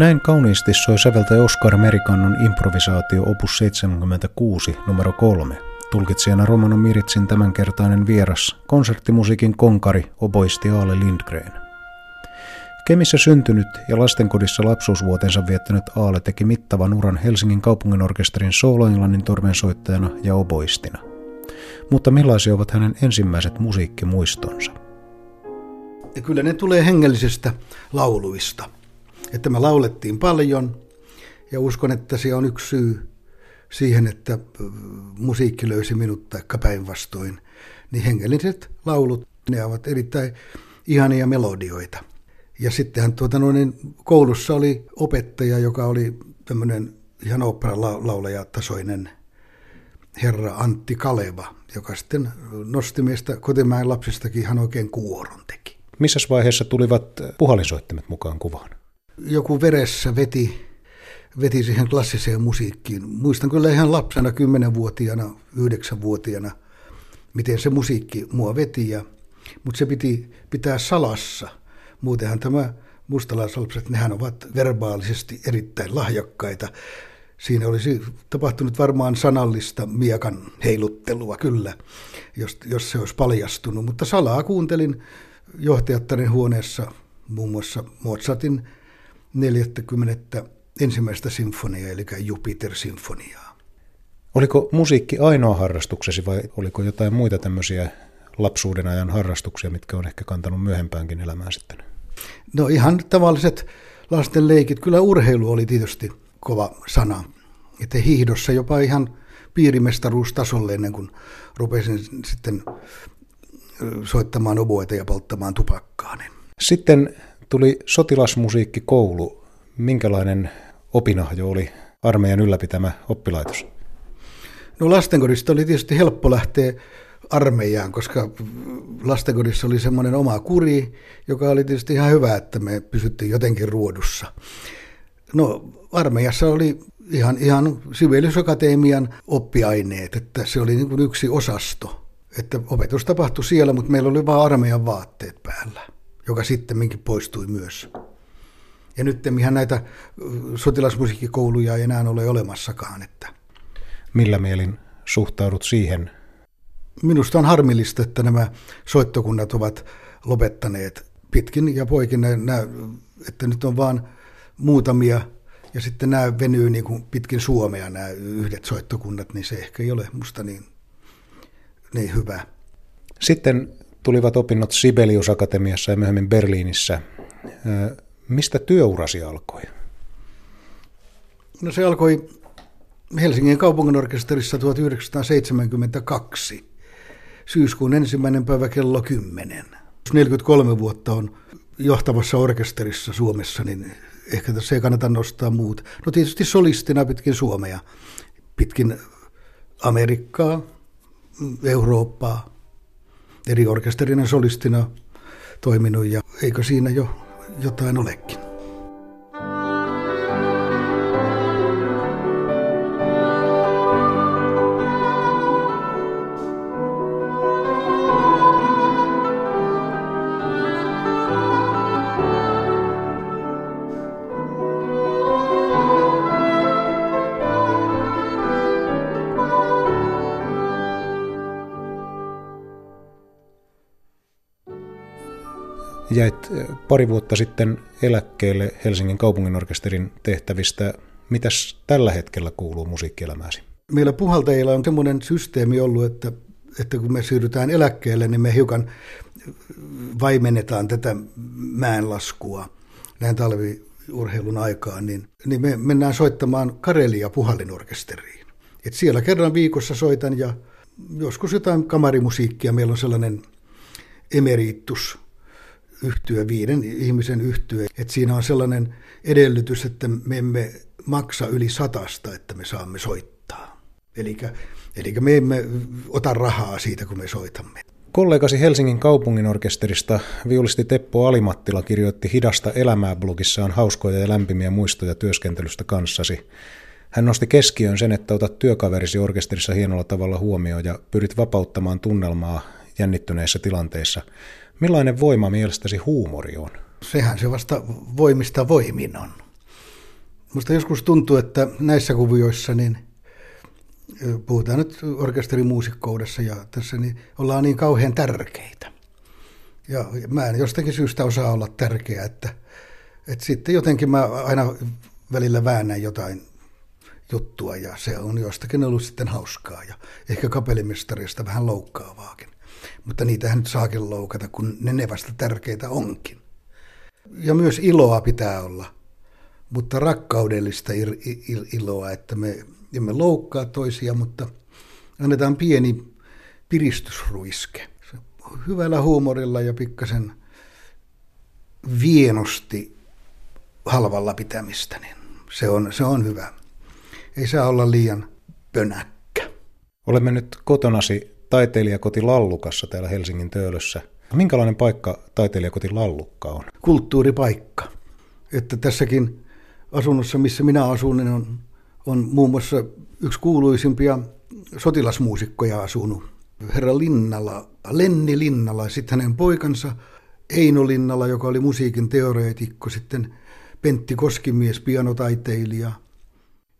Näin kauniisti soi säveltäjä Oskar Merikannon improvisaatio opus 76 numero 3. Tulkitsijana Romano Miritsin tämänkertainen vieras, konserttimusiikin konkari, oboisti Aale Lindgren. Kemissä syntynyt ja lastenkodissa lapsuusvuotensa viettänyt Aale teki mittavan uran Helsingin kaupunginorkesterin sooloenglannin torvensoittajana ja oboistina. Mutta millaisia ovat hänen ensimmäiset musiikkimuistonsa? Ja kyllä ne tulee hengellisestä lauluista. Että me laulettiin paljon ja uskon, että se on yksi syy siihen, että musiikki löysi minut taikka päinvastoin. Niin hengelliset laulut, ne ovat erittäin ihania melodioita. Ja sittenhän tuota, no, niin koulussa oli opettaja, joka oli tämmöinen ihan opera tasoinen herra Antti Kaleva, joka sitten nosti meistä kotimäen lapsistakin ihan oikein kuoron teki. Missä vaiheessa tulivat puhallinsoittimet mukaan kuvaan? Joku veressä veti, veti siihen klassiseen musiikkiin. Muistan kyllä ihan lapsena, kymmenenvuotiaana, yhdeksänvuotiaana, miten se musiikki mua veti. Ja, mutta se piti pitää salassa. Muutenhan tämä mustalaisalpset, nehän ovat verbaalisesti erittäin lahjakkaita. Siinä olisi tapahtunut varmaan sanallista miekan heiluttelua, kyllä, jos, jos se olisi paljastunut. Mutta salaa kuuntelin johtajattaren huoneessa muun muassa Mozartin 40. ensimmäistä sinfoniaa, eli Jupiter-sinfoniaa. Oliko musiikki ainoa harrastuksesi vai oliko jotain muita tämmöisiä lapsuuden ajan harrastuksia, mitkä on ehkä kantanut myöhempäänkin elämään sitten? No ihan tavalliset lasten leikit. Kyllä urheilu oli tietysti kova sana. Että hiihdossa jopa ihan piirimestaruustasolle ennen kuin rupesin sitten soittamaan oboita ja polttamaan tupakkaa. Niin. Sitten tuli sotilasmusiikkikoulu. Minkälainen opinahjo oli armeijan ylläpitämä oppilaitos? No lastenkodista oli tietysti helppo lähteä armeijaan, koska lastenkodissa oli semmoinen oma kuri, joka oli tietysti ihan hyvä, että me pysyttiin jotenkin ruodussa. No armeijassa oli ihan, ihan Sibeliusakatemian oppiaineet, että se oli niin kuin yksi osasto. Että opetus tapahtui siellä, mutta meillä oli vain armeijan vaatteet päällä, joka sitten minkin poistui myös. Ja nyt ihan näitä sotilasmusiikkikouluja ei enää ole olemassakaan. Että. Millä mielin suhtaudut siihen? Minusta on harmillista, että nämä soittokunnat ovat lopettaneet pitkin ja poikin, nämä, että nyt on vain muutamia ja sitten nämä venyy niin kuin pitkin Suomea nämä yhdet soittokunnat, niin se ehkä ei ole musta niin, niin hyvä. Sitten tulivat opinnot Sibelius Akatemiassa ja myöhemmin Berliinissä. Mistä työurasi alkoi? No se alkoi Helsingin kaupunginorkesterissa 1972, syyskuun ensimmäinen päivä kello 10. 43 vuotta on johtavassa orkesterissa Suomessa, niin ehkä tässä ei kannata nostaa muuta. No tietysti solistina pitkin Suomea, pitkin Amerikkaa, Eurooppaa, eri orkesterinen solistina toiminut ja eikö siinä jo jotain olekin. Jäit eh, pari vuotta sitten eläkkeelle Helsingin kaupunginorkesterin tehtävistä. Mitäs tällä hetkellä kuuluu musiikkielämääsi? Meillä puhaltajilla on semmoinen systeemi ollut, että, että kun me siirrytään eläkkeelle, niin me hiukan vaimennetaan tätä mäenlaskua näin talviurheilun aikaan, niin, niin me mennään soittamaan Karelia puhallinorkesteriin. Et siellä kerran viikossa soitan ja joskus jotain kamarimusiikkia. Meillä on sellainen emeritus yhtyö, viiden ihmisen yhtyö. Että siinä on sellainen edellytys, että me emme maksa yli satasta, että me saamme soittaa. Eli, me emme ota rahaa siitä, kun me soitamme. Kollegasi Helsingin kaupungin orkesterista viulisti Teppo Alimattila kirjoitti Hidasta elämää blogissaan hauskoja ja lämpimiä muistoja työskentelystä kanssasi. Hän nosti keskiöön sen, että otat työkaverisi orkesterissa hienolla tavalla huomioon ja pyrit vapauttamaan tunnelmaa jännittyneissä tilanteissa. Millainen voima mielestäsi huumori on? Sehän se vasta voimista voimin on. Musta joskus tuntuu, että näissä kuvioissa niin puhutaan nyt orkesterimuusikkoudessa ja tässä, niin ollaan niin kauhean tärkeitä. Ja mä en jostakin syystä osaa olla tärkeä, että, että sitten jotenkin mä aina välillä väännän jotain juttua ja se on jostakin ollut sitten hauskaa ja ehkä kapellimestarista vähän loukkaavaakin. Mutta niitähän nyt saakin loukata, kun ne ne vasta tärkeitä onkin. Ja myös iloa pitää olla, mutta rakkaudellista iloa, että me emme loukkaa toisia, mutta annetaan pieni piristysruiske. Hyvällä huumorilla ja pikkasen vienosti halvalla pitämistä, niin se on, se on hyvä. Ei saa olla liian pönäkkä. Olemme nyt kotonasi taiteilijakoti Lallukassa täällä Helsingin Töölössä. Minkälainen paikka taiteilijakoti Lallukka on? Kulttuuripaikka. Että tässäkin asunnossa, missä minä asun, niin on, on muun muassa yksi kuuluisimpia sotilasmuusikkoja asunut. Herra Linnala, Lenni Linnala, sitten hänen poikansa Eino Linnala, joka oli musiikin teoreetikko, sitten Pentti Koskimies, pianotaiteilija,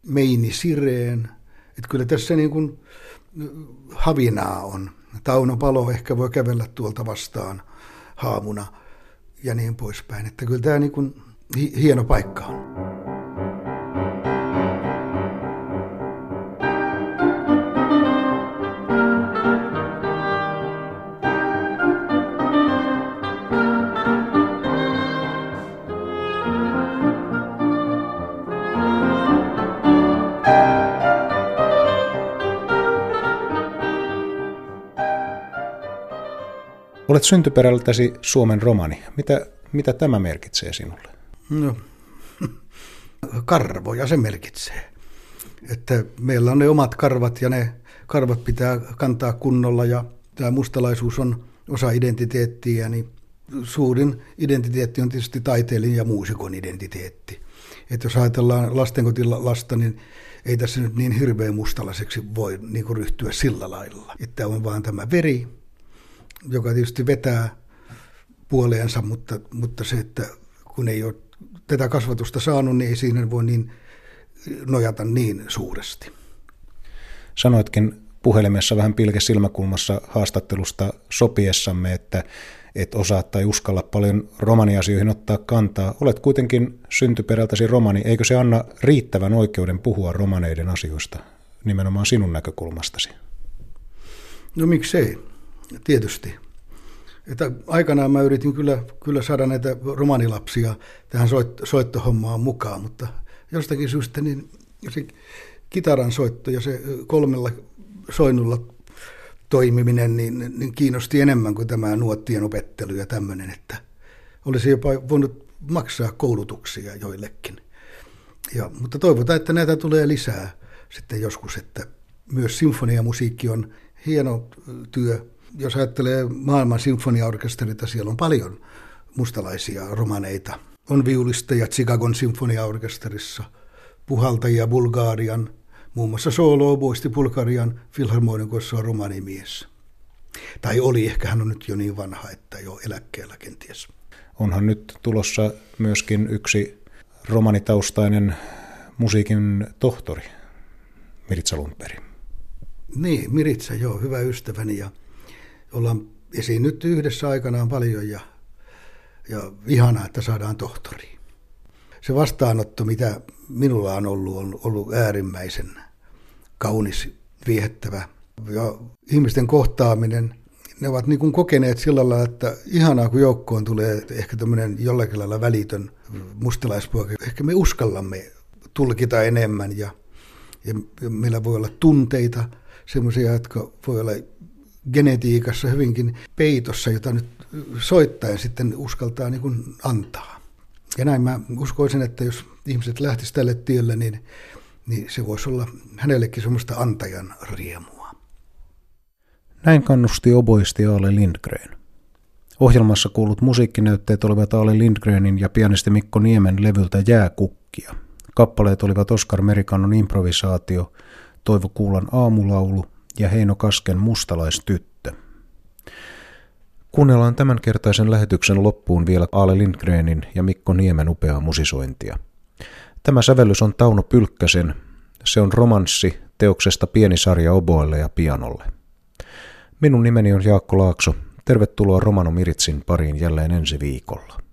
Meini Sireen. Että kyllä tässä niin kuin havinaa on. Tauno Palo ehkä voi kävellä tuolta vastaan haamuna ja niin poispäin. Että kyllä tämä niin kuin hieno paikka on. Olet syntyperältäsi Suomen romani. Mitä, mitä tämä merkitsee sinulle? No, karvoja se merkitsee. Että meillä on ne omat karvat ja ne karvat pitää kantaa kunnolla ja tämä mustalaisuus on osa identiteettiä, niin suurin identiteetti on tietysti taiteilijan ja muusikon identiteetti. Että jos ajatellaan lastenkotilasta, niin ei tässä nyt niin hirveän mustalaiseksi voi niin ryhtyä sillä lailla. Että on vaan tämä veri, joka tietysti vetää puoleensa, mutta, mutta se, että kun ei ole tätä kasvatusta saanut, niin ei siinä voi niin nojata niin suuresti. Sanoitkin puhelimessa vähän pilke silmäkulmassa haastattelusta sopiessamme, että et osaa tai uskalla paljon romaniasioihin ottaa kantaa. Olet kuitenkin syntyperältäsi romani. Eikö se anna riittävän oikeuden puhua romaneiden asioista nimenomaan sinun näkökulmastasi? No miksei tietysti. Että aikanaan mä yritin kyllä, kyllä saada näitä romanilapsia tähän soit, soittohommaan mukaan, mutta jostakin syystä niin se kitaran soitto ja se kolmella soinnulla toimiminen niin, niin kiinnosti enemmän kuin tämä nuottien opettelu ja tämmöinen, että olisi jopa voinut maksaa koulutuksia joillekin. Ja, mutta toivotaan, että näitä tulee lisää sitten joskus, että myös sinfoniamusiikki on hieno työ, jos ajattelee maailman sinfoniaorkesterita, siellä on paljon mustalaisia romaneita. On viulisteja Chicagon sinfoniaorkesterissa, puhaltajia Bulgarian, muun muassa solo oboisti Bulgarian filharmonikossa on romanimies. Tai oli, ehkä hän on nyt jo niin vanha, että jo eläkkeellä kenties. Onhan nyt tulossa myöskin yksi romanitaustainen musiikin tohtori, Miritsa Lundberg. Niin, Miritsa, joo, hyvä ystäväni ja ollaan esiinnytty yhdessä aikanaan paljon ja, ja ihanaa, että saadaan tohtori. Se vastaanotto, mitä minulla on ollut, on ollut äärimmäisen kaunis, viehättävä. Ja ihmisten kohtaaminen, ne ovat niin kuin kokeneet sillä lailla, että ihanaa kun joukkoon tulee ehkä tämmöinen jollakin lailla välitön mustalaispoika. Ehkä me uskallamme tulkita enemmän ja, ja meillä voi olla tunteita, semmoisia, jotka voi olla genetiikassa hyvinkin peitossa, jota nyt soittaen sitten uskaltaa niin kuin antaa. Ja näin mä uskoisin, että jos ihmiset lähtisivät tälle tielle, niin, niin se voisi olla hänellekin semmoista antajan riemua. Näin kannusti oboisti Aale Lindgren. Ohjelmassa kuulut musiikkinäytteet olivat Aale Lindgrenin ja pianisti Mikko Niemen levyltä Jääkukkia. Kappaleet olivat Oskar Merikannon improvisaatio, Toivo Kuulan aamulaulu ja Heino Kasken mustalaistyttö. Kuunnellaan tämänkertaisen lähetyksen loppuun vielä Aale Lindgrenin ja Mikko Niemen upeaa musisointia. Tämä sävellys on Tauno Pylkkäsen. Se on romanssi teoksesta pieni sarja oboelle ja pianolle. Minun nimeni on Jaakko Laakso. Tervetuloa Romano Miritsin pariin jälleen ensi viikolla.